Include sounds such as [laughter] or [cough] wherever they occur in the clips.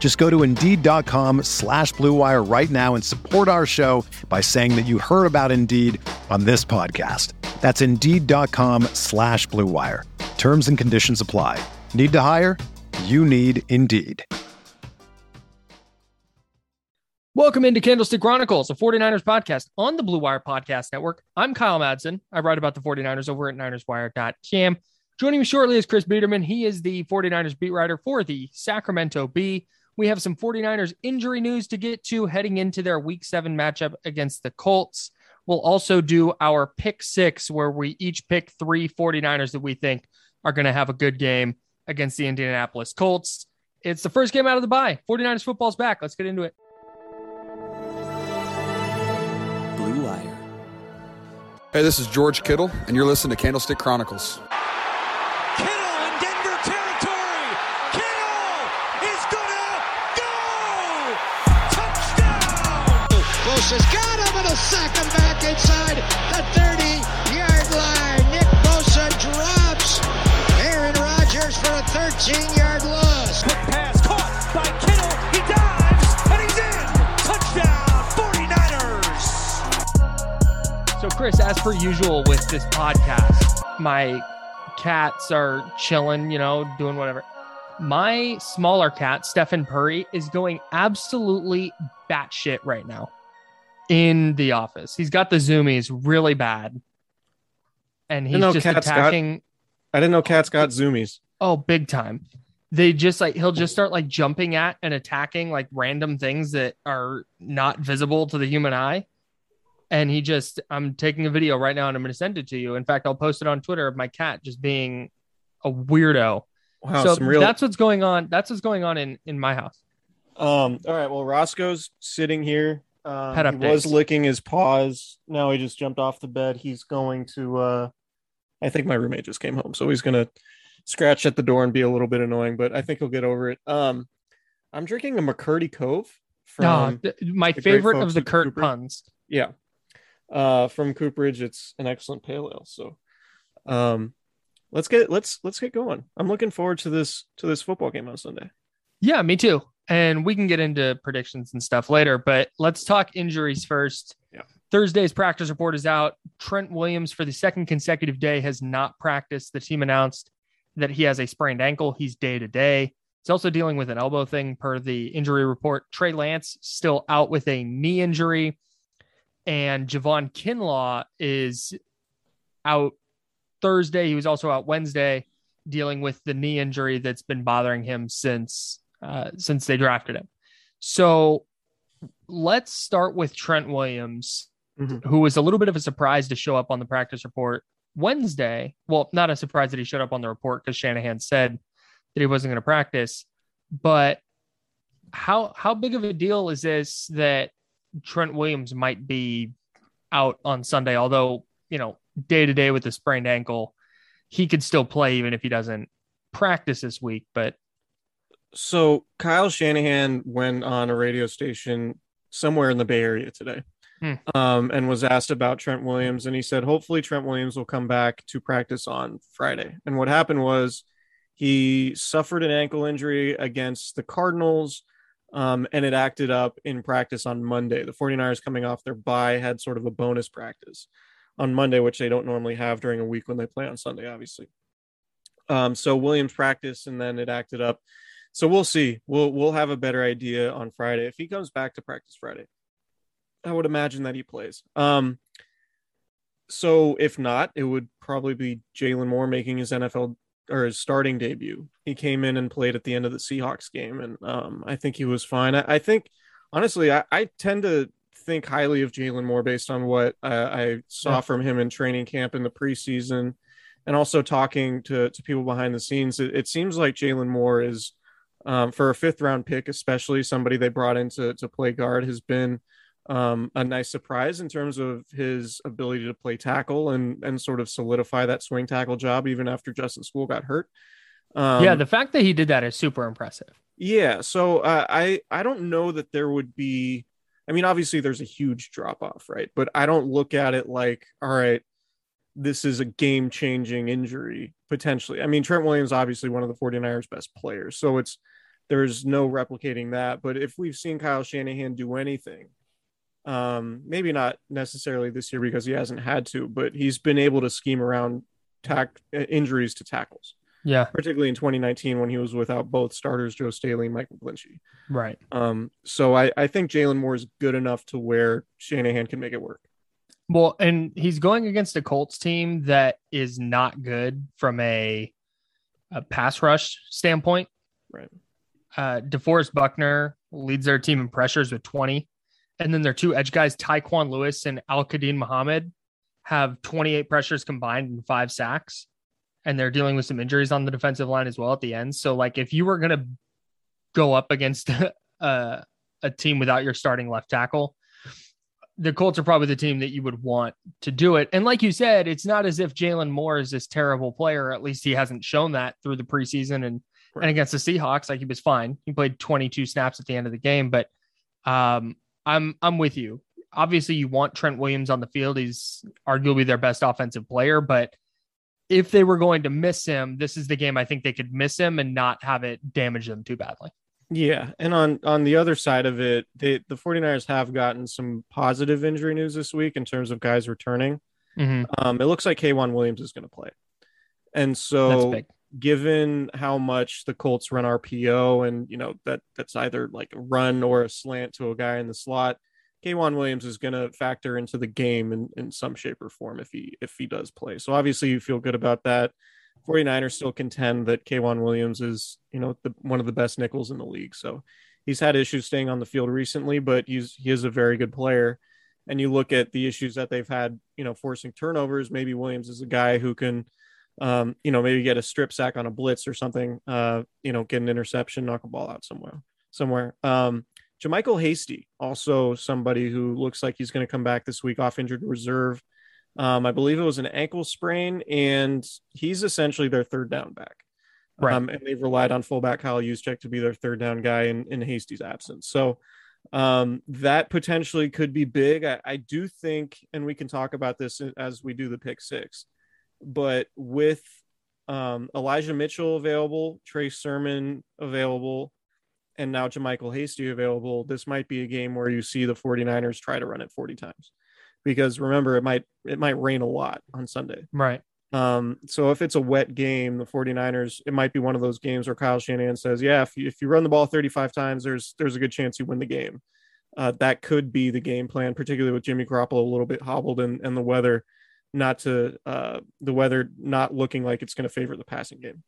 Just go to Indeed.com slash BlueWire right now and support our show by saying that you heard about Indeed on this podcast. That's Indeed.com slash BlueWire. Terms and conditions apply. Need to hire? You need Indeed. Welcome into Candlestick Chronicles, a 49ers podcast on the Blue Wire Podcast Network. I'm Kyle Madsen. I write about the 49ers over at NinersWire.com. Joining me shortly is Chris Biederman. He is the 49ers beat writer for the Sacramento Bee. We have some 49ers injury news to get to heading into their week seven matchup against the Colts. We'll also do our pick six, where we each pick three 49ers that we think are going to have a good game against the Indianapolis Colts. It's the first game out of the bye. 49ers football's back. Let's get into it. Blue Wire. Hey, this is George Kittle, and you're listening to Candlestick Chronicles. Bosa's got him and a sack him back inside the 30-yard line. Nick Bosa drops Aaron Rodgers for a 13-yard loss. Quick pass caught by Kittle. He dives and he's in. Touchdown 49ers. So, Chris, as per usual with this podcast, my cats are chilling, you know, doing whatever. My smaller cat, Stephen Purry, is going absolutely batshit right now in the office. He's got the zoomies really bad. And he's just got- attacking. I didn't know cats got zoomies. Oh, big time. They just like he'll just start like jumping at and attacking like random things that are not visible to the human eye. And he just I'm taking a video right now and I'm going to send it to you. In fact, I'll post it on Twitter of my cat just being a weirdo. Wow, so some real. that's what's going on. That's what's going on in in my house. um. All right. Well, Roscoe's sitting here. Um, Pet he was licking his paws. Now he just jumped off the bed. He's going to. uh I think my roommate just came home, so he's gonna scratch at the door and be a little bit annoying, but I think he'll get over it. Um, I'm drinking a McCurdy Cove from Oh, my favorite of the Kurt Cooper. puns. yeah, uh, from Cooperage. It's an excellent pale ale. So, um, let's get let's let's get going. I'm looking forward to this to this football game on Sunday. Yeah, me too. And we can get into predictions and stuff later, but let's talk injuries first. Yeah. Thursday's practice report is out. Trent Williams, for the second consecutive day, has not practiced. The team announced that he has a sprained ankle. He's day to day. He's also dealing with an elbow thing per the injury report. Trey Lance still out with a knee injury. And Javon Kinlaw is out Thursday. He was also out Wednesday dealing with the knee injury that's been bothering him since uh, since they drafted him. So let's start with Trent Williams, Mhm. who was a little bit of a surprise to show up on the practice report Wednesday. Well, not a surprise that he showed up on the report because Shanahan said that he wasn't going to practice. But how how big of a deal is this that Trent Williams might be out on Sunday? Although you know, day to day with the sprained ankle, he could still play even if he doesn't practice this week. But So Kyle Shanahan went on a radio station somewhere in the Bay Area today, Hmm. um, and was asked about Trent Williams, and he said hopefully Trent Williams will come back to practice on Friday. And what happened was he suffered an ankle injury against the Cardinals. Um, and it acted up in practice on Monday. The 49ers coming off their bye had sort of a bonus practice on Monday, which they don't normally have during a week when they play on Sunday, obviously. Um, so Williams practiced and then it acted up. So we'll see. We'll we'll have a better idea on Friday. If he comes back to practice Friday, I would imagine that he plays. Um so if not, it would probably be Jaylon Moore making his NFL or his starting debut. He came in and played at the end of the Seahawks game, and um, I think he was fine. I, I think, honestly, I, I, tend to think highly of Jaylon Moore based on what uh, I saw Yeah. from him in training camp in the preseason, and also talking to to people behind the scenes. It, it seems like Jaylon Moore is, um, for a fifth round pick, especially somebody they brought in to to play guard, has been um, a nice surprise in terms of his ability to play tackle and and sort of solidify that swing tackle job even after Justin Skule got hurt. Um, yeah, the fact that he did that is super impressive. yeah. So uh, I I don't know that there would be. I mean, obviously there's a huge drop off, right? But I don't look at it like, all right, this is a game changing injury potentially. I mean, Trent Williams obviously one of the 49ers best players, so it's there's no replicating that. But if we've seen Kyle Shanahan do anything, um, maybe not necessarily this year because he hasn't had to, but he's been able to scheme around tack injuries to tackles, Yeah, particularly in 2019 when he was without both starters, Joe Staley and Mike McGlinchey. right. Um, so I, I think Jaylon Moore is good enough to where Shanahan can make it work. Well, and he's going against a Colts team that is not good from a, a pass rush standpoint. Right. Uh, DeForest Buckner leads their team in pressures with 20. And then their two edge guys, Tyquan Lewis and Al-Quadin Muhammad, have 28 pressures combined and five sacks. And they're dealing with some injuries on the defensive line as well at the end. So, like, if you were going to go up against [laughs] a, a team without your starting left tackle, the Colts are probably the team that you would want to do it. And like you said, it's not as if Jaylon Moore is this terrible player. At least he hasn't shown that through the preseason and Right. and against the Seahawks, like he was fine. He played 22 snaps at the end of the game, but um, I'm I'm with you. Obviously, you want Trent Williams on the field. He's arguably their best offensive player, but if they were going to miss him, this is the game I think they could miss him and not have it damage them too badly. Yeah. And on, on the other side of it, they, the 49ers have gotten some positive injury news this week in terms of guys returning. Mhm. Um, it looks like K'Waun Williams is going to play. And so given how much the Colts run RPO and you know that that's either like a run or a slant to a guy in the slot, K'Waun Williams is going to factor into the game in, in some shape or form if he if he does play. So obviously you feel good about that. 49ers still contend that K'Waun Williams is, you know, the, one of the best nickels in the league. So he's had issues staying on the field recently, but he's he is a very good player. And you look at the issues that they've had, you know, forcing turnovers. Maybe Williams is a guy who can um, you know, maybe get a strip sack on a blitz or something, uh, you know, get an interception, knock a ball out somewhere, somewhere. Um, JaMycal Hasty, also somebody who looks like he's going to come back this week off injured reserve. Um, I believe it was an ankle sprain, and he's essentially their third down back. Right. Um, and they've relied on fullback Kyle Juszczyk to be their third down guy in, in Hasty's absence. So um, that potentially could be big. I, I do think, and we can talk about this as we do the pick six but with um, Elijah Mitchell available, Trey Sermon available, and now JaMycal Hasty available, this might be a game where you see the 49ers try to run it 40 times. Because remember, it might it might rain a lot on Sunday. Right. Um, so if it's a wet game, the 49ers, it might be one of those games where Kyle Shanahan says, Yeah, if you, if you run the ball 35 times, there's there's a good chance you win the game. Uh, that could be the game plan, particularly with Jimmy Garoppolo a little bit hobbled and, and the weather not to uh, the weather not looking like it's going to favor the passing game.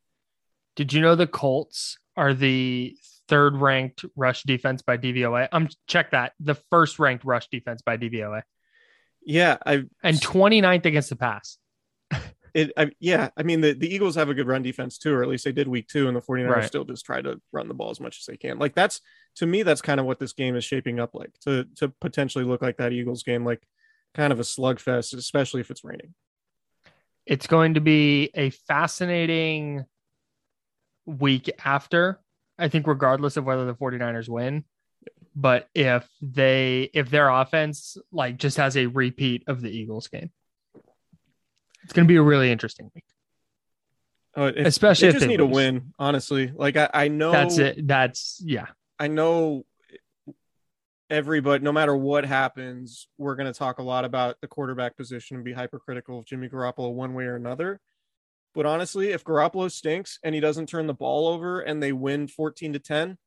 Did you know the Colts are the third ranked rush defense by DVOA? I'm check that. The first ranked rush defense by DVOA Yeah, I and 29th against the pass. it I, yeah, I mean the, the Eagles have a good run defense too, or at least they did week two, and the 49ers Right. still just try to run the ball as much as they can. Like that's to me, that's kind of what this game is shaping up like to to potentially look like that Eagles game, like kind of a slugfest, especially if it's raining. It's going to be a fascinating week after. I think regardless of whether the 49ers win, but if they if their offense like just has a repeat of the Eagles game. It's going to be a really interesting week. Uh, oh, it- Especially they if just they need to lose. win, honestly. Like I, I know That's it. That's yeah. I know everybody, no matter what happens, we're going to talk a lot about the quarterback position and be hypercritical of Jimmy Garoppolo one way or another. But honestly, if Garoppolo stinks and he doesn't turn the ball over and they win 14 to 10,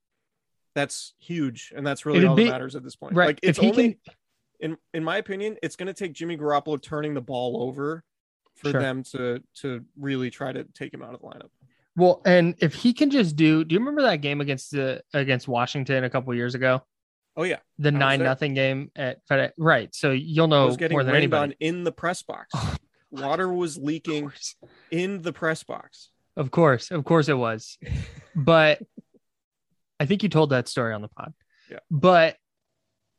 that's huge. And that's really It'd all be- that matters at this point. Right. Like if it's he only, can in in my opinion, it's going to take Jimmy Garoppolo turning the ball over for Sure. them to to really try to take him out of the lineup. Well, and if he can just do, do you remember that game against the against Washington a couple years ago? Oh yeah, The nine nothing game at FedEx. Right. So you'll know more than anybody. in the press box. [sighs] Water was leaking in the press box. Of course. Of course it was. But I think you told that story on the pod. Yeah. But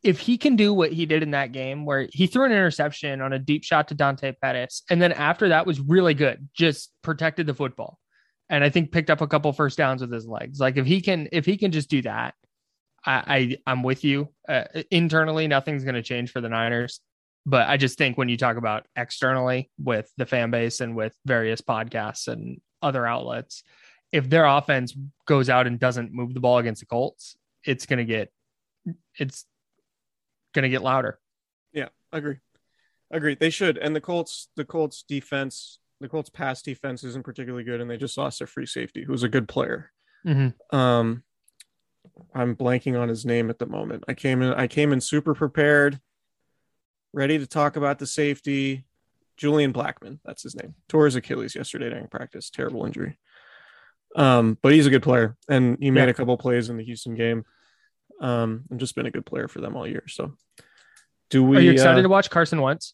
if he can do what he did in that game where he threw an interception on a deep shot to Dante Pettis, and then after that was really good, just protected the football. And I think picked up a couple first downs with his legs. Like if he can, if he can just do that, I, I I'm with you. Uh, internally, nothing's going to change for the Niners. But I just think when you talk about externally with the fan base and with various podcasts and other outlets, if their offense goes out and doesn't move the ball against the Colts, it's going to get it's going to get louder. Yeah, agree. Agree. They should. And the Colts, the Colts defense, the Colts pass defense isn't particularly good, and they just lost their free safety, who's a good player. Mm-hmm. Um, I'm blanking on his name at the moment. I came in. I came in super prepared, ready to talk about the safety. Julian Blackmon, that's his name. Tore his Achilles yesterday during practice. Terrible injury. Um, but he's a good player, and he made Yeah. a couple plays in the Houston game. Um, and just been a good player for them all year. So, do we? Are you excited uh, to watch Carson Wentz?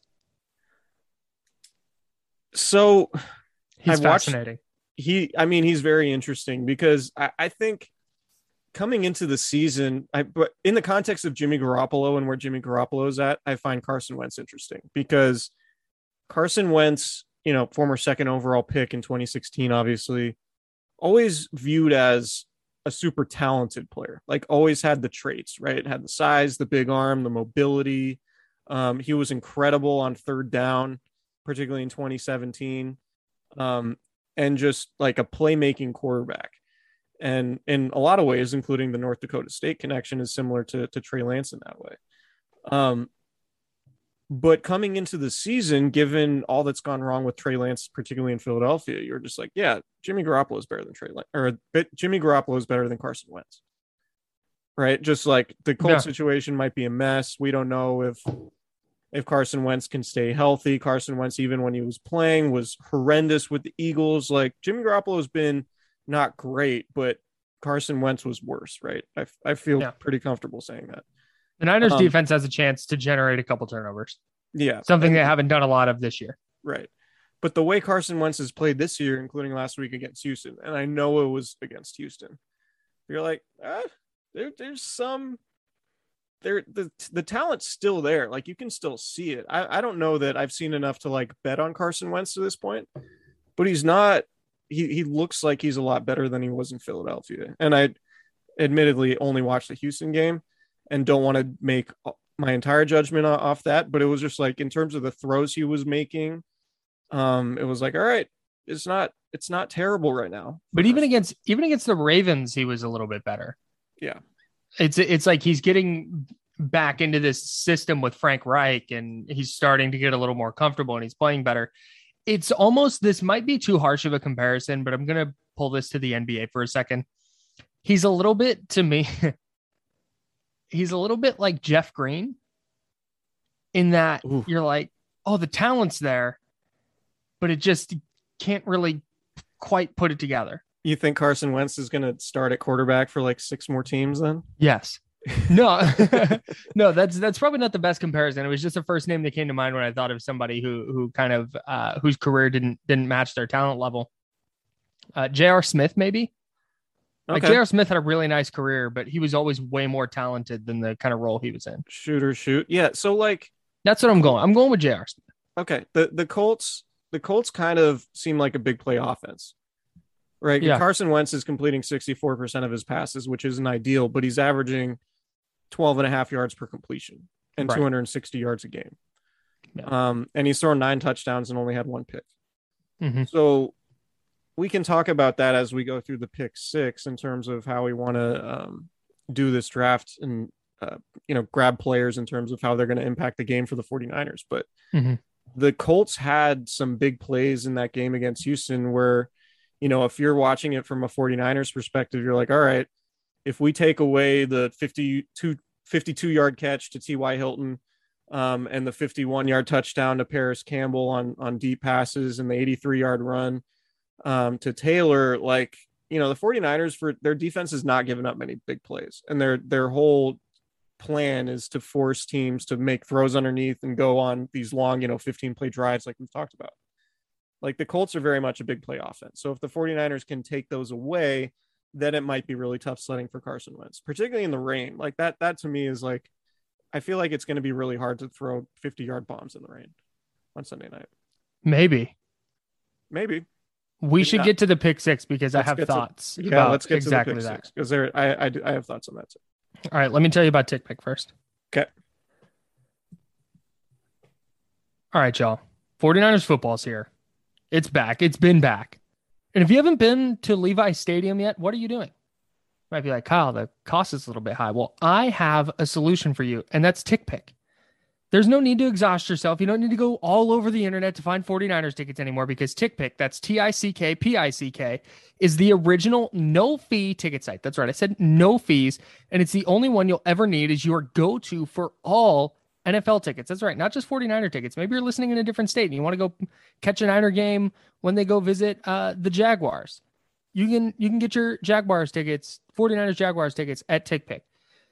so He's I've watched- fascinating. he i mean he's very interesting because i, I think coming into the season i but in the context of jimmy garoppolo and where jimmy garoppolo is at i find carson wentz interesting because carson wentz you know former second overall pick in 2016 obviously always viewed as a super talented player like always had the traits right had the size the big arm the mobility um, he was incredible on third down particularly in 2017 um, and just like a playmaking quarterback. And in a lot of ways, including the North Dakota State connection, is similar to, to Trey Lance in that way. Um, but coming into the season, given all that's gone wrong with Trey Lance, particularly in Philadelphia, you're just like, yeah, Jimmy Garoppolo is better than Trey Lance, or but Jimmy Garoppolo is better than Carson Wentz. Right? Just like the Colt Yeah. situation might be a mess. We don't know if if Carson Wentz can stay healthy. Carson Wentz, even when he was playing, was horrendous with the Eagles. Like Jimmy Garoppolo has been not great, but Carson Wentz was worse, right? I, I feel Yeah. pretty comfortable saying that. The Niners um, defense has a chance to generate a couple turnovers, Yeah. something they haven't done a lot of this year. Right. But the way Carson Wentz has played this year, including last week against Houston, and I know it was against Houston, you're like, ah, there, there's some there the the talent's still there. Like you can still see it. I, I don't know that I've seen enough to like bet on Carson Wentz to this point, but he's not he he looks like he's a lot better than he was in Philadelphia. And I admittedly only watched the Houston game and don't want to make my entire judgment off that, but it was just like in terms of the throws he was making, um, it was like, all right, it's not it's not terrible right now. But even against even against the Ravens, he was a little bit better. Yeah. It's it's like he's getting back into this system with Frank Reich and he's starting to get a little more comfortable and he's playing better. It's almost this might be too harsh of a comparison, but I'm gonna pull this to the NBA for a second. He's a little bit to me, [laughs] he's a little bit like Jeff Green in that Ooh. you're like, oh, the talent's there, but it just can't really quite put it together. You think Carson Wentz is going to start at quarterback for like six more teams then? Yes. [laughs] No, [laughs] no, that's that's probably not the best comparison. It was just the first name that came to mind when I thought of somebody who who kind of uh, whose career didn't didn't match their talent level. Uh, J.R. Smith, maybe. Like J.R. Smith had a really nice career, but he was always way more talented than the kind of role he was in. Shooter shoot. Yeah. So like That's what I'm going. I'm going with J.R. Smith. okay, the the Colts the Colts kind of seem like a big play offense. Right. Yeah. Carson Wentz is completing 64% of his passes, which isn't ideal, but he's averaging 12 and a half yards per completion and Right. 260 yards a game. Yeah. Um, and he's thrown nine touchdowns and only had one pick. Mhm. So we can talk about that as we go through the pick six in terms of how we want to um, do this draft and, uh, you know, grab players in terms of how they're going to impact the game for the 49ers. But Mhm. the Colts had some big plays in that game against Houston where, you know, if you're watching it from a 49ers perspective, you're like, all right, if we take away the 52, 52 yard catch to T.Y. Hilton, um, and the 51 yard touchdown to Parris Campbell on on deep passes and the 83 yard run um, to Taylor, like you know the 49ers for their defense has not given up many big plays, and their their whole plan is to force teams to make throws underneath and go on these long, you know, 15 play drives like we've talked about. Like the Colts are very much a big play offense. So if the 49ers can take those away, then it might be really tough sledding for Carson Wentz, particularly in the rain. Like that, that to me is like, I feel like it's going to be really hard to throw 50 yard bombs in the rain on Sunday night. Maybe. Maybe. We Maybe should not. get to the pick six because Let's I have get to- thoughts Yeah, about let's get exactly to the that. pick because there, I, I, do- I have thoughts on that too. All right, let me tell you about TickPick first. Okay. All right, y'all. 49ers football's here. It's back. It's been back. And if you haven't been to Levi Stadium yet, what are you doing? You might be like, Kyle, the cost is a little bit high. Well, I have a solution for you, and that's TickPick. There's no need to exhaust yourself. You don't need to go all over the internet to find 49ers tickets anymore because TickPick, that's T I C K P I C K, is the original no fee ticket site. That's right. I said no fees. And it's the only one you'll ever need as your go to for all NFL tickets. That's right. Not just 49er tickets. Maybe you're listening in a different state and you want to go catch a Niner game when they go visit uh, the Jaguars. You can you can get your Jaguars tickets, 49ers Jaguars tickets at TickPick.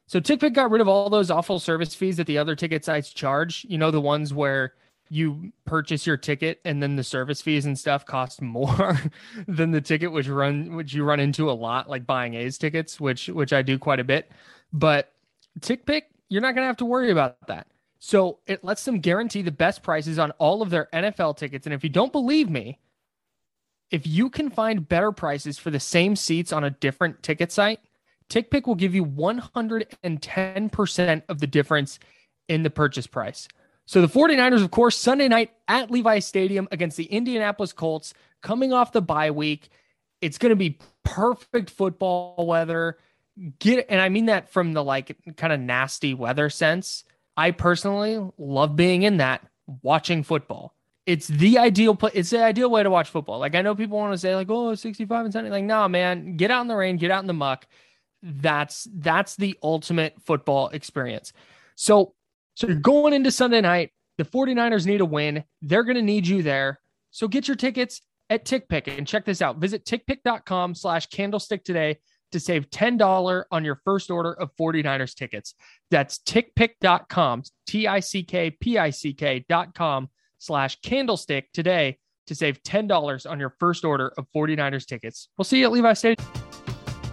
So TickPick got rid of all those awful service fees that the other ticket sites charge. You know, the ones where you purchase your ticket and then the service fees and stuff cost [laughs] more than the ticket, which run which you run into a lot, like buying A's tickets, which which I do quite a bit. But TickPick, you're not gonna have to worry about that. So it lets them guarantee the best prices on all of their NFL tickets. And if you don't believe me, if you can find better prices for the same seats on a different ticket site, TickPick will give you 110% of the difference in the purchase price. So the 49ers, of course, Sunday night at Levi Stadium against the Indianapolis Colts, coming off the bye week. It's going to be perfect football weather. Get and I mean that from the like kind of nasty weather sense. I personally love being in that watching football. It's the ideal play. It's the ideal way to watch football. Like I know people want to say like, oh, 65 and 70. Like, no, man, get out in the rain, get out in the muck. That's that's the ultimate football experience. So so you're going into Sunday night. The 49ers need a win. They're going to need you there. So get your tickets at TickPick and check this out. Visit tickpick.com slash candlestick today to save $10 on your first order of 49ers tickets. That's tickpick.com, T-I-C-K-P-I-C-K dot com slash candlestick today to save $10 on your first order of 49ers tickets. We'll see you at Levi Stadium.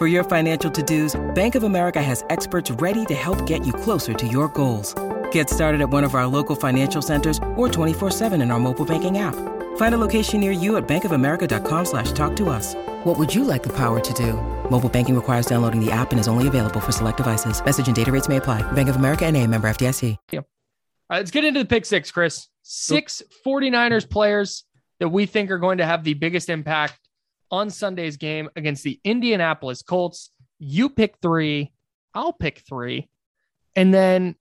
For your financial to-dos, Bank of America has experts ready to help get you closer to your goals. Get started at one of our local financial centers or 24-7 in our mobile banking app. Find a location near you at bankofamerica.com slash talk to us. What would you like the power to do? Mobile banking requires downloading the app and is only available for select devices. Message and data rates may apply. Bank of America and a member FDIC. Right, let's get into the pick six, Chris. Six 49ers players that we think are going to have the biggest impact on Sunday's game against the Indianapolis Colts. You pick three, I'll pick three. And then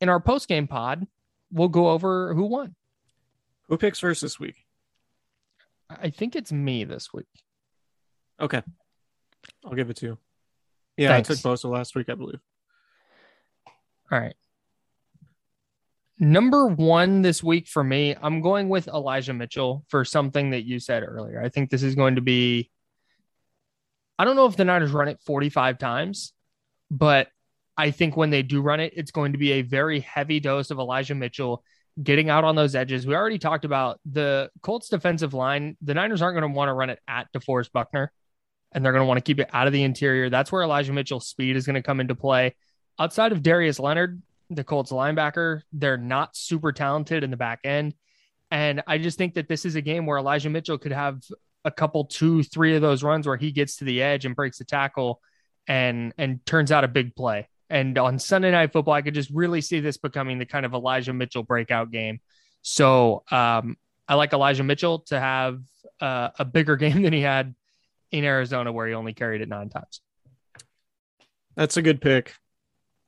in our post game pod, we'll go over who won. Who picks first this week? I think it's me this week. Okay. I'll give it to you. Yeah, Thanks. I took Bosa last week, I believe. All right. Number one this week for me, I'm going with Elijah Mitchell for something that you said earlier. I think this is going to be, I don't know if the Niners run it 45 times, but I think when they do run it, it's going to be a very heavy dose of Elijah Mitchell getting out on those edges. We already talked about the Colts defensive line. The Niners aren't going to want to run it at DeForest Buckner, and they're going to want to keep it out of the interior. That's where Elijah Mitchell's speed is going to come into play. Outside of Darius Leonard, the Colts linebacker, they're not super talented in the back end. And I just think that this is a game where Elijah Mitchell could have a couple, two, three of those runs where he gets to the edge and breaks the tackle and and turns out a big play. And on Sunday Night Football, I could just really see this becoming the kind of Elijah Mitchell breakout game. So um, I like Elijah Mitchell to have uh, a bigger [laughs] game than he had in Arizona, where he only carried it nine times. That's a good pick.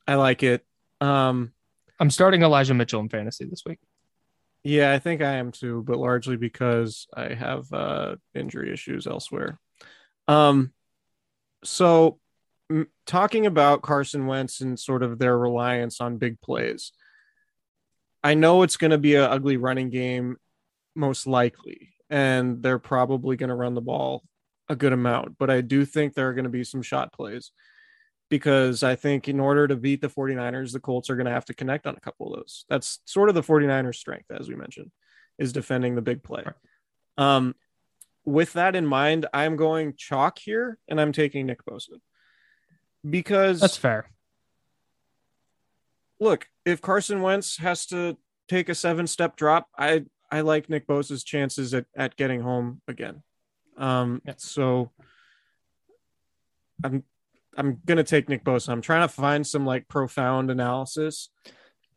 I like it. Um, I'm starting Elijah Mitchell in fantasy this week. yeah, I think I am too, but largely because I have uh, injury issues elsewhere. Um, so m- talking about Carson Wentz and sort of their reliance on big plays, I know it's going to be an ugly running game, most likely, and they're probably going to run the ball a good amount, but I do think there are going to be some shot plays because I think in order to beat the 49ers, the Colts are going to have to connect on a couple of those. That's sort of the 49ers' strength, as we mentioned, is defending the big play. Um, with that in mind, I'm going chalk here and I'm taking Nick Bosa because That's fair. look, if Carson Wentz has to take a seven step drop, I I like Nick Bosa's chances at, at getting home again. Um, Yeah. so I'm I'm gonna take Nick Bosa. I'm trying to find some like profound analysis.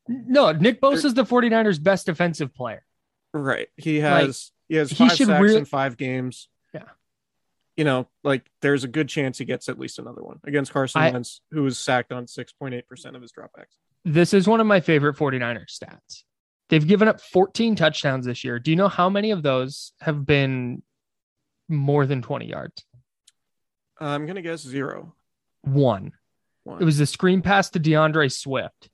No, Nick Bosa er is the 49ers' best defensive player. Right. He has he has he five should sacks really- in five games. Yeah. You know, like there's a good chance he gets at least another one against Carson I- Wentz, who was sacked on 6.8% of his dropbacks. This is one of my favorite 49ers stats. They've given up 14 touchdowns this year. Do you know how many of those have been more than 20 yards? I'm gonna guess zero. One. One. It was the screen pass to D'Andre Swift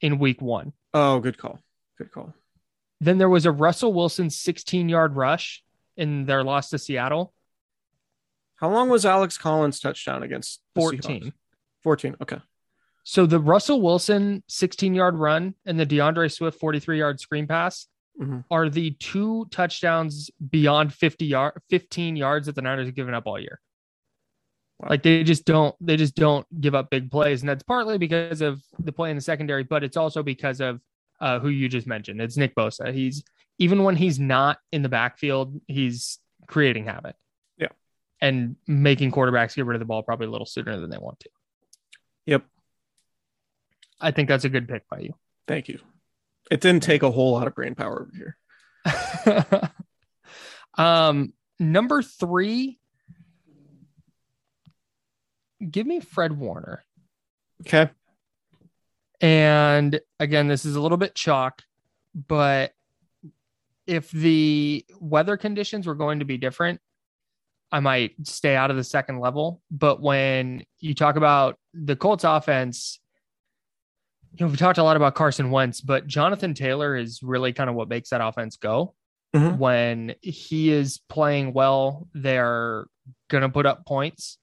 in week one. oh, good call. Good call. Then there was a Russell Wilson 16 yard rush in their loss to Seattle, How long was Alex Collins' touchdown against the 14. Seahawks? 14. Okay. So the Russell Wilson 16 yard run and the D'Andre Swift 43 yard screen pass Mhm. are the two touchdowns beyond 50 yard 15 yards that the Niners have given up all year. Wow. Like they just don't they just don't give up big plays. And that's partly because of the play in the secondary, but it's also because of uh, who you just mentioned. It's Nick Bosa. He's even when he's not in the backfield, he's creating havoc. Yeah. And making quarterbacks get rid of the ball probably a little sooner than they want to. Yep. I think that's a good pick by you. Thank you. It didn't take a whole lot of brain power over here. [laughs] um, number three, give me Fred Warner. Okay. And again, this is a little bit chalk, but if the weather conditions were going to be different, I might stay out of the second level. But when you talk about the Colts offense, you know, we talked a lot about Carson Wentz, but Jonathan Taylor is really kind of what makes that offense go. Mhm. When he is playing well, they're going to put up points.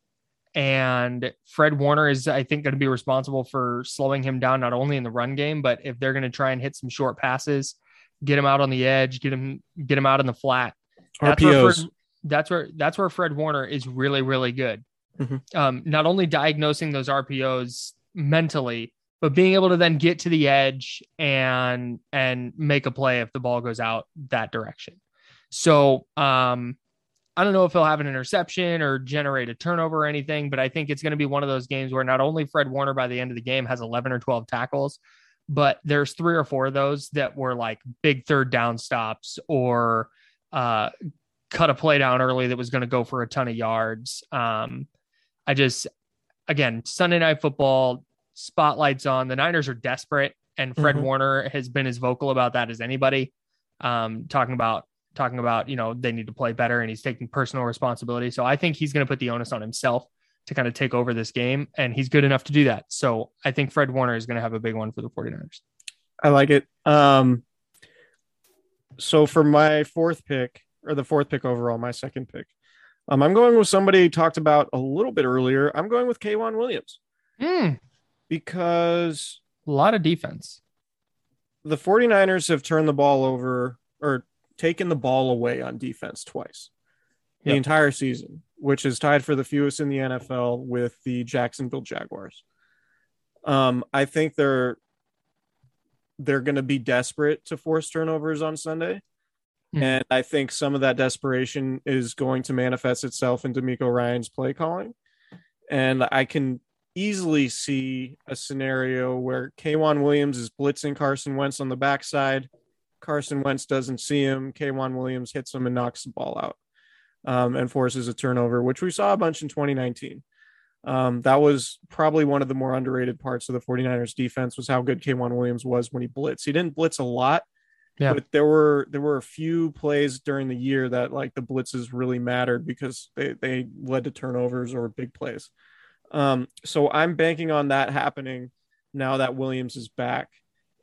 And Fred Warner is, I think, going to be responsible for slowing him down, not only in the run game, but if they're going to try and hit some short passes, get him out on the edge, get him, get him out in the flat. That's where, RPOs. Fred, that's where that's where Fred Warner is really, really good. Mhm. Um, not only diagnosing those RPOs mentally, but being able to then get to the edge and and make a play if the ball goes out that direction. So um, I don't know if he'll have an interception or generate a turnover or anything, but I think it's going to be one of those games where not only Fred Warner by the end of the game has 11 or 12 tackles, but there's three or four of those that were like big third down stops or uh, cut a play down early that was going to go for a ton of yards. Um, I just, again, Sunday night football spotlights on. The Niners are desperate, and Fred Mhm. Warner has been as vocal about that as anybody. Um, talking about talking about you know they need to play better, and he's taking personal responsibility. So I think he's going to put the onus on himself to kind of take over this game, and he's good enough to do that. So I think Fred Warner is going to have a big one for the 49ers. I like it. Um, so for my fourth pick, or the fourth pick overall, my second pick, um, I'm going with somebody talked about a little bit earlier. I'm going with K'Waun Williams Mm, because a lot of defense. the 49ers have turned the ball over or taken the ball away on defense twice the entire season, which is tied for the fewest in the NFL with the Jacksonville Jaguars. Um, I think they're they're going to be desperate to force turnovers on Sunday. Mhm. And I think some of that desperation is going to manifest itself in DeMeco Ryans' play calling. And I can easily see a scenario where K'Waun Williams is blitzing Carson Wentz on the backside. Carson Wentz doesn't see him. K'Waun Williams hits him and knocks the ball out um, and forces a turnover, which we saw a bunch in 2019. Um, that was probably one of the more underrated parts of the 49ers defense was how good K'Waun Williams was when he blitzed. He didn't blitz a lot, Yeah. but there were there were a few plays during the year that like the blitzes really mattered because they they led to turnovers or big plays. Um, so I'm banking on that happening now that Williams is back.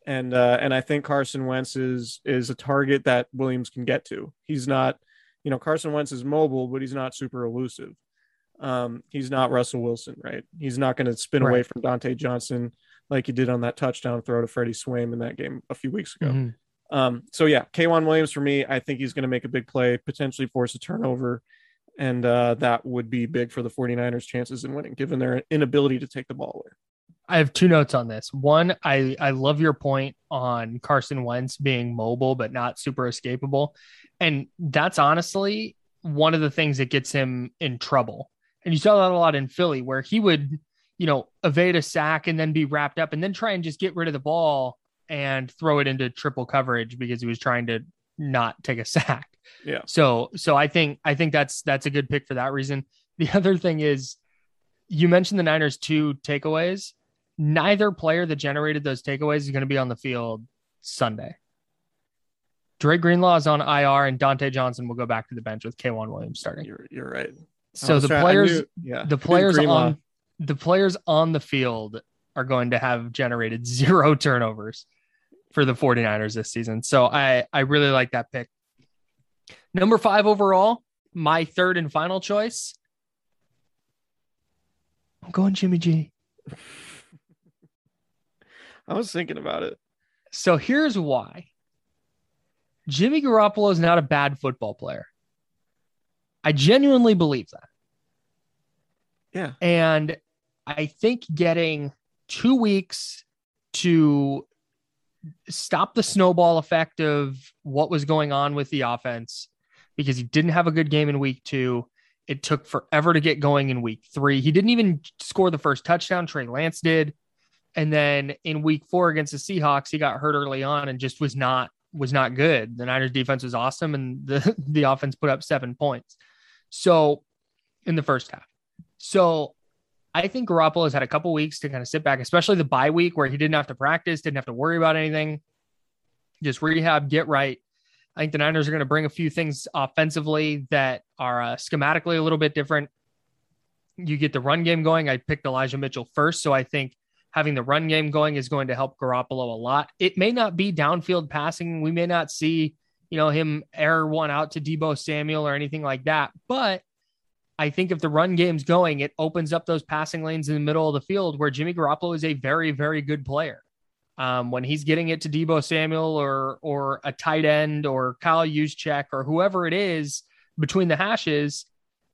And uh, and I think Carson Wentz is is a target that Williams can get to. He's not, you know, Carson Wentz is mobile, but he's not super elusive. Um, he's not Russell Wilson, right? He's not going to spin away from Dontae Johnson like he did on that touchdown throw to Freddie Swain in that game a few weeks ago. Mhm. Um, so yeah, K'Waun Williams for me, I think he's going to make a big play, potentially force a turnover, and uh, that would be big for the 49ers' chances in winning, given their inability to take the ball away. I have two notes on this. One, I I love your point on Carson Wentz being mobile but not super escapable, and that's honestly one of the things that gets him in trouble. And you saw that a lot in Philly, where he would, you know, evade a sack and then be wrapped up and then try and just get rid of the ball and throw it into triple coverage because he was trying to not take a sack. Yeah. So so I think I think that's that's a good pick for that reason. The other thing is you mentioned the Niners two takeaways. Neither player that generated those takeaways is going to be on the field Sunday. Dre Greenlaw is on IR and Dontae Johnson will go back to the bench with K'Waun Williams starting. You're you're right. So oh, the trying- players knew- yeah, the players on the players on the field are going to have generated [laughs] zero turnovers for the 49ers this season. So I I really like that pick. Number 5 overall, my third and final choice. I'm going Jimmy G. I was thinking about it. So here's why. Jimmy Garoppolo is not a bad football player. I genuinely believe that. Yeah. And I think getting two weeks to stop the snowball effect of what was going on with the offense because he didn't have a good game in week two. It took forever to get going in week three. He didn't even score the first touchdown. Trey Lance did. And then in week four against the Seahawks, he got hurt early on and just was not was not good. The Niners defense was awesome and the, [laughs] the offense put up seven points. So in the first half. So I think Garoppolo has had a couple weeks to kind of sit back, especially the bye week where he didn't have to practice, didn't have to worry about anything. Just rehab, get right. I think the Niners are going to bring a few things offensively that are uh, schematically a little bit different. You get the run game going. I picked Elijah Mitchell first, so I think having the run game going is going to help Garoppolo a lot. It may not be downfield passing. We may not see, you know, him air one out to Deebo Samuel or anything like that, but I think if the run game's going, it opens up those passing lanes in the middle of the field where Jimmy Garoppolo is a very, very good player. Um, when he's getting it to Deebo Samuel or or a tight end or Kyle Juszczyk or whoever it is between the hashes,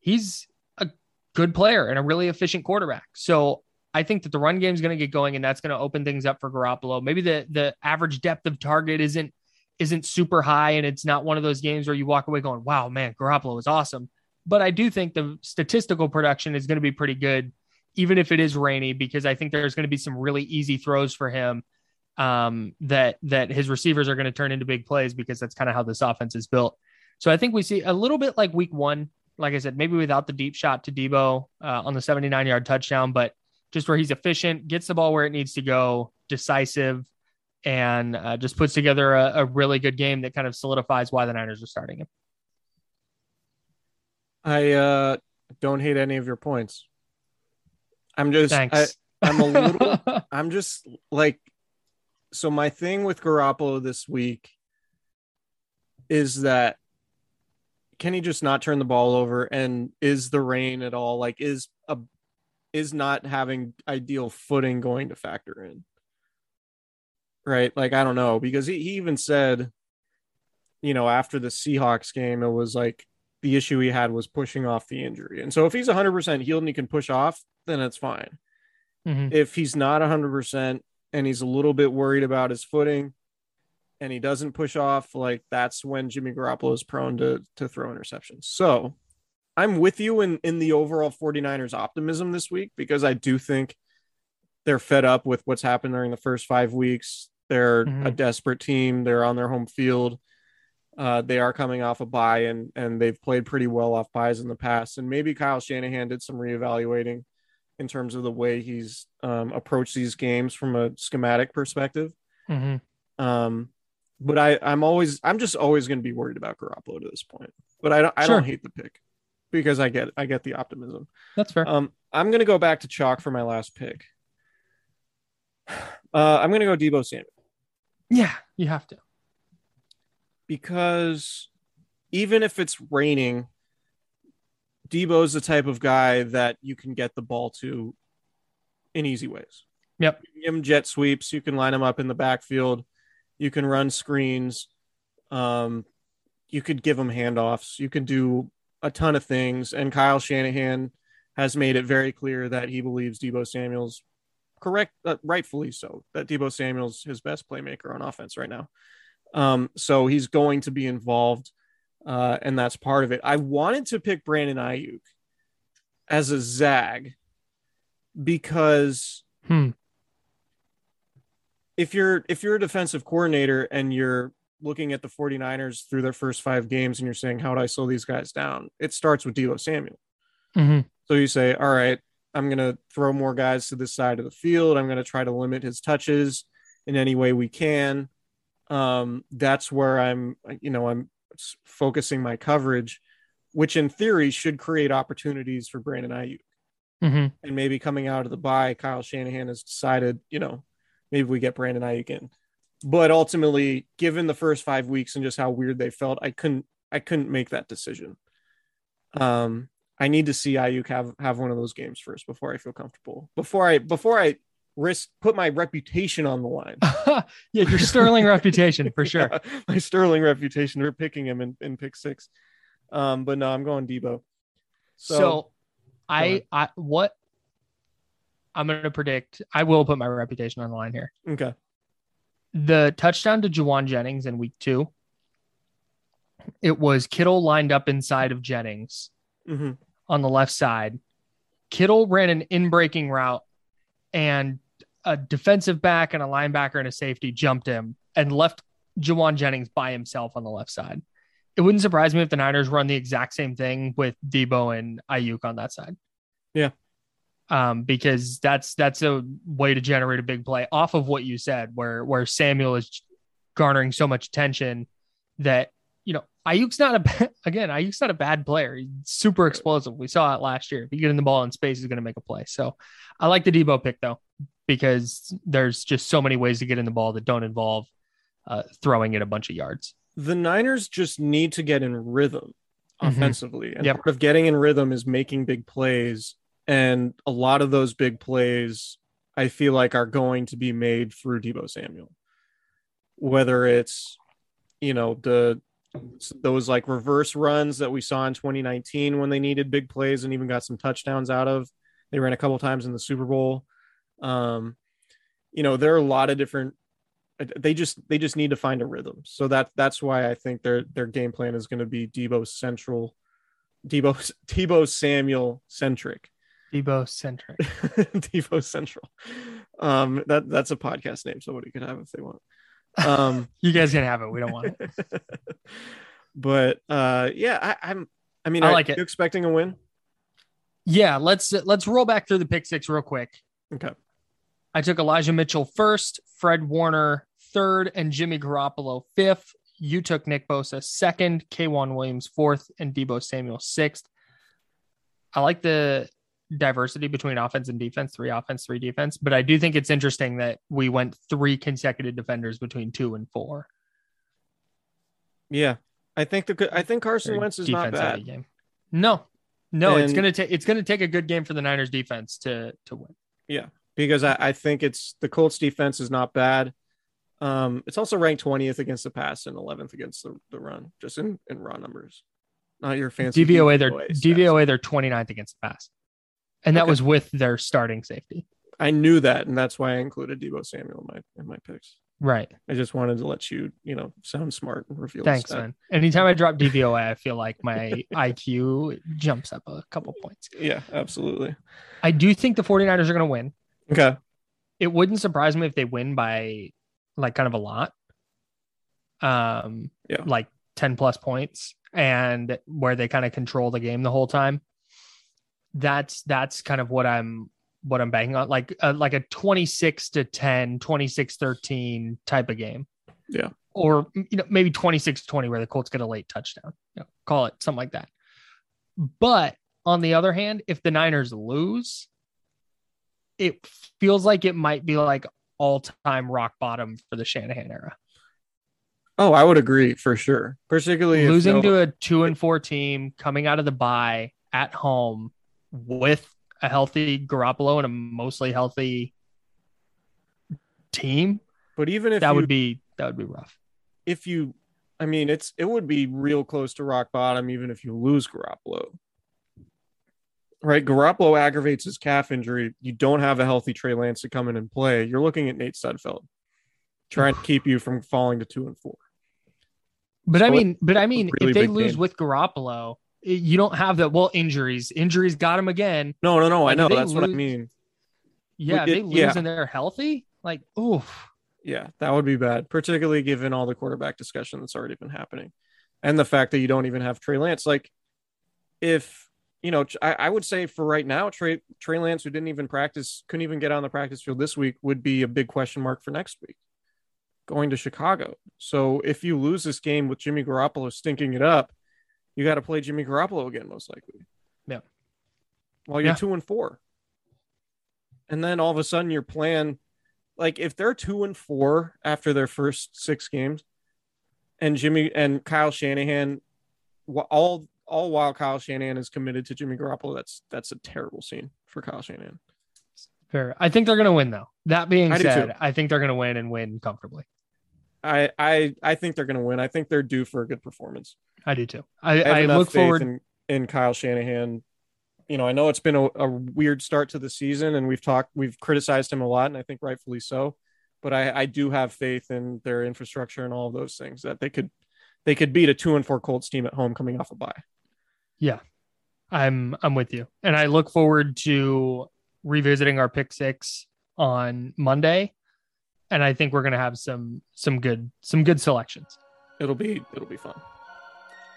he's a good player and a really efficient quarterback. So I think that the run game is going to get going and that's going to open things up for Garoppolo. Maybe the the average depth of target isn't isn't super high and it's not one of those games where you walk away going, "Wow, man, Garoppolo is awesome." But I do think the statistical production is going to be pretty good, even if it is rainy, because I think there's going to be some really easy throws for him um, that that his receivers are going to turn into big plays because that's kind of how this offense is built. So I think we see a little bit like week one, like I said, maybe without the deep shot to Deebo uh, on the 79 yard touchdown, but just where he's efficient, gets the ball where it needs to go, decisive, and uh, just puts together a, a really good game that kind of solidifies why the Niners are starting him. I uh, don't hate any of your points. I'm just I, I'm a little [laughs] I'm just like so my thing with Garoppolo this week is that can he just not turn the ball over and is the rain at all like is a is not having ideal footing going to factor in right like i don't know because he, he even said you know after the seahawks game it was like the issue he had was pushing off the injury and so if he's 100% healed and he can push off then it's fine Mhm. if he's not 100% and he's a little bit worried about his footing and he doesn't push off, like that's when Jimmy Garoppolo is prone to, to throw interceptions. So I'm with you in, in the overall 49ers optimism this week because I do think they're fed up with what's happened during the first five weeks. They're a Mhm. desperate team. They're on their home field. Uh, they are coming off a bye and and they've played pretty well off byes in the past. And maybe Kyle Shanahan did some reevaluating in terms of the way he's um, approached these games from a schematic perspective. Mhm. Um, but I, I'm always, I'm just always going to be worried about Garoppolo to this point. But I don't, I Sure. don't hate the pick because I get, I get the optimism. That's fair. Um, I'm going to go back to chalk for my last pick. [sighs] Uh, I'm going to go Deebo Samuel yeah, you have to. because even if it's raining, Deebo's the type of guy that you can get the ball to in easy ways. Yep. You him jet sweeps. You can line him up in the backfield. You can run screens. Um, you could give him handoffs. You can do a ton of things. And Kyle Shanahan has made it very clear that he believes Deebo Samuel's correct, uh, rightfully so, that Deebo Samuel's his best playmaker on offense right now. Um, so he's going to be involved, uh, and that's part of it. I wanted to pick Brandon Aiyuk as a zag because Hmm. if you're if you're a defensive coordinator and you're looking at the 49ers through their first five games and you're saying how do I slow these guys down, it starts with Deebo Samuel. Mhm. So you say, all right, I'm going to throw more guys to this side of the field. I'm going to try to limit his touches in any way we can. Um, that's where I'm, you know, I'm focusing my coverage, which in theory should create opportunities for Brandon Aiyuk. Mhm. And maybe coming out of the bye, Kyle Shanahan has decided, you know, maybe we get Brandon Aiyuk in. But ultimately, given the first five weeks and just how weird they felt, I couldn't, I couldn't make that decision. Um, I need to see Aiyuk have have one of those games first before I feel comfortable. Before I before I risk put my reputation on the line. [laughs] yeah, your sterling reputation for [laughs] sure. Yeah, my sterling reputation for picking him in, in pick six. Um, but no, I'm going Deebo. So, I. I what I'm going to predict. I will put my reputation on the line here. okay. The touchdown to Jauan Jennings in week two. It was Kittle lined up inside of Jennings hmm on the left side. Kittle ran an in breaking route, and a defensive back and a linebacker and a safety jumped him and left Jauan Jennings by himself on the left side. It wouldn't surprise me if the Niners run the exact same thing with Deebo and Aiyuk on that side. Yeah. Um, because that's that's a way to generate a big play off of what you said, where where Samuel is garnering so much attention that you know Aiyuk's not a ba- [laughs] again Aiyuk's not a bad player. He's super explosive. We saw it last year. If you get in the ball in space, he's going to make a play. So I like the Deebo pick though because there's just so many ways to get in the ball that don't involve uh, throwing it a bunch of yards. The Niners just need to get in rhythm Mhm. offensively. And Yep. part of getting in rhythm is making big plays. And a lot of those big plays, I feel like, are going to be made through Deebo Samuel. Whether it's, you know, the those like reverse runs that we saw in 2019 when they needed big plays and even got some touchdowns out of. They ran a couple times in the Super Bowl. Um, you know, there are a lot of different they just they just need to find a rhythm. So that that's why I think their their game plan is going to be Deebo central, Deebo Deebo Samuel centric, Deebo centric. [laughs] Deebo central. Um, that that's a podcast name somebody could have if they want. Um, [laughs] You guys can have it. We don't want it. [laughs] but uh, yeah, I, I'm. I mean, I are like it. you expecting a win? Yeah, let's let's roll back through the pick six real quick. Okay. I took Elijah Mitchell first, Fred Warner third, and Jimmy Garoppolo fifth. You took Nick Bosa second, K'Waun Williams fourth, and Deebo Samuel sixth. I like the diversity between offense and defense, three offense, three defense. But I do think it's interesting that we went three consecutive defenders between two and four. Yeah, I think the I think Carson Very Wentz is not bad. Game. No, no, it's gonna take it's gonna take a good game for the Niners defense to to win. Yeah, because I, I think it's the Colts defense is not bad. Um, it's also ranked 20th against the pass and 11th against the, the run, just in, in raw numbers. Not your fancy DVOA they're stats. DVOA they're 29th against the pass, and that Okay. was with their starting safety. I knew that, and that's why I included Deebo Samuel in my in my picks. Right. I just wanted to let you, you know, sound smart and reveal. Thanks, man. Anytime I drop DVOA, I feel like my IQ jumps up a couple points. Yeah, absolutely. I do think the 49ers are going to win. Okay. It wouldn't surprise me if they win by like kind of a lot. Um Yeah. like 10 plus points and where they kind of control the game the whole time. That's that's kind of what I'm what I'm banking on like uh, like a 26 to 10, 26 13 type of game. Yeah. Or you know maybe 26 20 where the Colts get a late touchdown. You know, call it something like that. But on the other hand, if the Niners lose, it feels like it might be like all time rock bottom for the Shanahan era. Oh, I would agree for sure. Particularly Losing no- to a two and four team coming out of the bye at home with a healthy Garoppolo and a mostly healthy team, but even if that you, would be that would be rough. if you, I mean, it's it would be real close to rock bottom even if you lose Garoppolo. Right, Garoppolo aggravates his calf injury. You don't have a healthy Trey Lance to come in and play. You're looking at Nate Sudfeld trying to keep you from falling to two and four. But I mean, but I mean, really if they lose game. with Garoppolo, you don't have that. Well, injuries, injuries got him again. No, no, no. I know that's what I mean. Yeah, it- they lose yeah. and they're healthy. Like, oof. Yeah, that would be bad, particularly given all the quarterback discussion that's already been happening, and the fact that you don't even have Trey Lance. Like, if you know, I, I would say for right now, Trey Trey Lance, who didn't even practice, couldn't even get on the practice field this week, would be a big question mark for next week, going to Chicago. So if you lose this game with Jimmy Garoppolo stinking it up, you got to play Jimmy Garoppolo again, most likely. Yeah. While you're Yeah. two and four, and then all of a sudden your plan like if they're two and four after their first six games, and Jimmy and Kyle Shanahan, all all while Kyle Shanahan is committed to Jimmy Garoppolo, that's that's a terrible scene for Kyle Shanahan. Fair. I think they're going to win, though. That being I said. I think they're going to win and win comfortably. I I I think they're going to win. I think they're due for a good performance. I do too. I, I, I look faith forward. in, in Kyle Shanahan. You know, I know it's been a, a weird start to the season, and we've talked, we've criticized him a lot, and I think rightfully so. But I, I do have faith in their infrastructure and all of those things that they could, they could beat a two and four Colts team at home coming off a bye. Yeah, I'm I'm with you, and I look forward to revisiting our pick six on Monday, and I think we're going to have some some good some good selections. It'll be, it'll be fun. All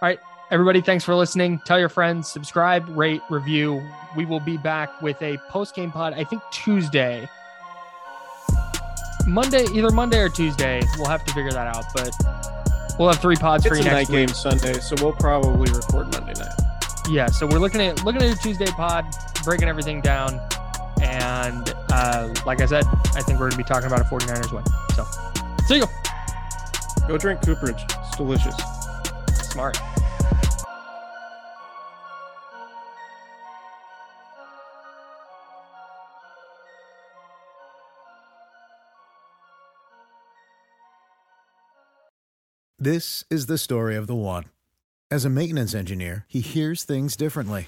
right, everybody, thanks for listening. Tell your friends, subscribe, rate, review. We will be back with a post game pod. I think Tuesday, Monday, either Monday or Tuesday. We'll have to figure that out, but we'll have three pods for It's you a next night week. game Sunday, so we'll probably record Monday night. yeah so we're looking at looking at a tuesday pod breaking everything down and uh like i said i think we're going to be talking about a 49ers win so see you Go drink Cooperage. It's delicious. smart This is the story of the one. As a maintenance engineer, he hears things differently.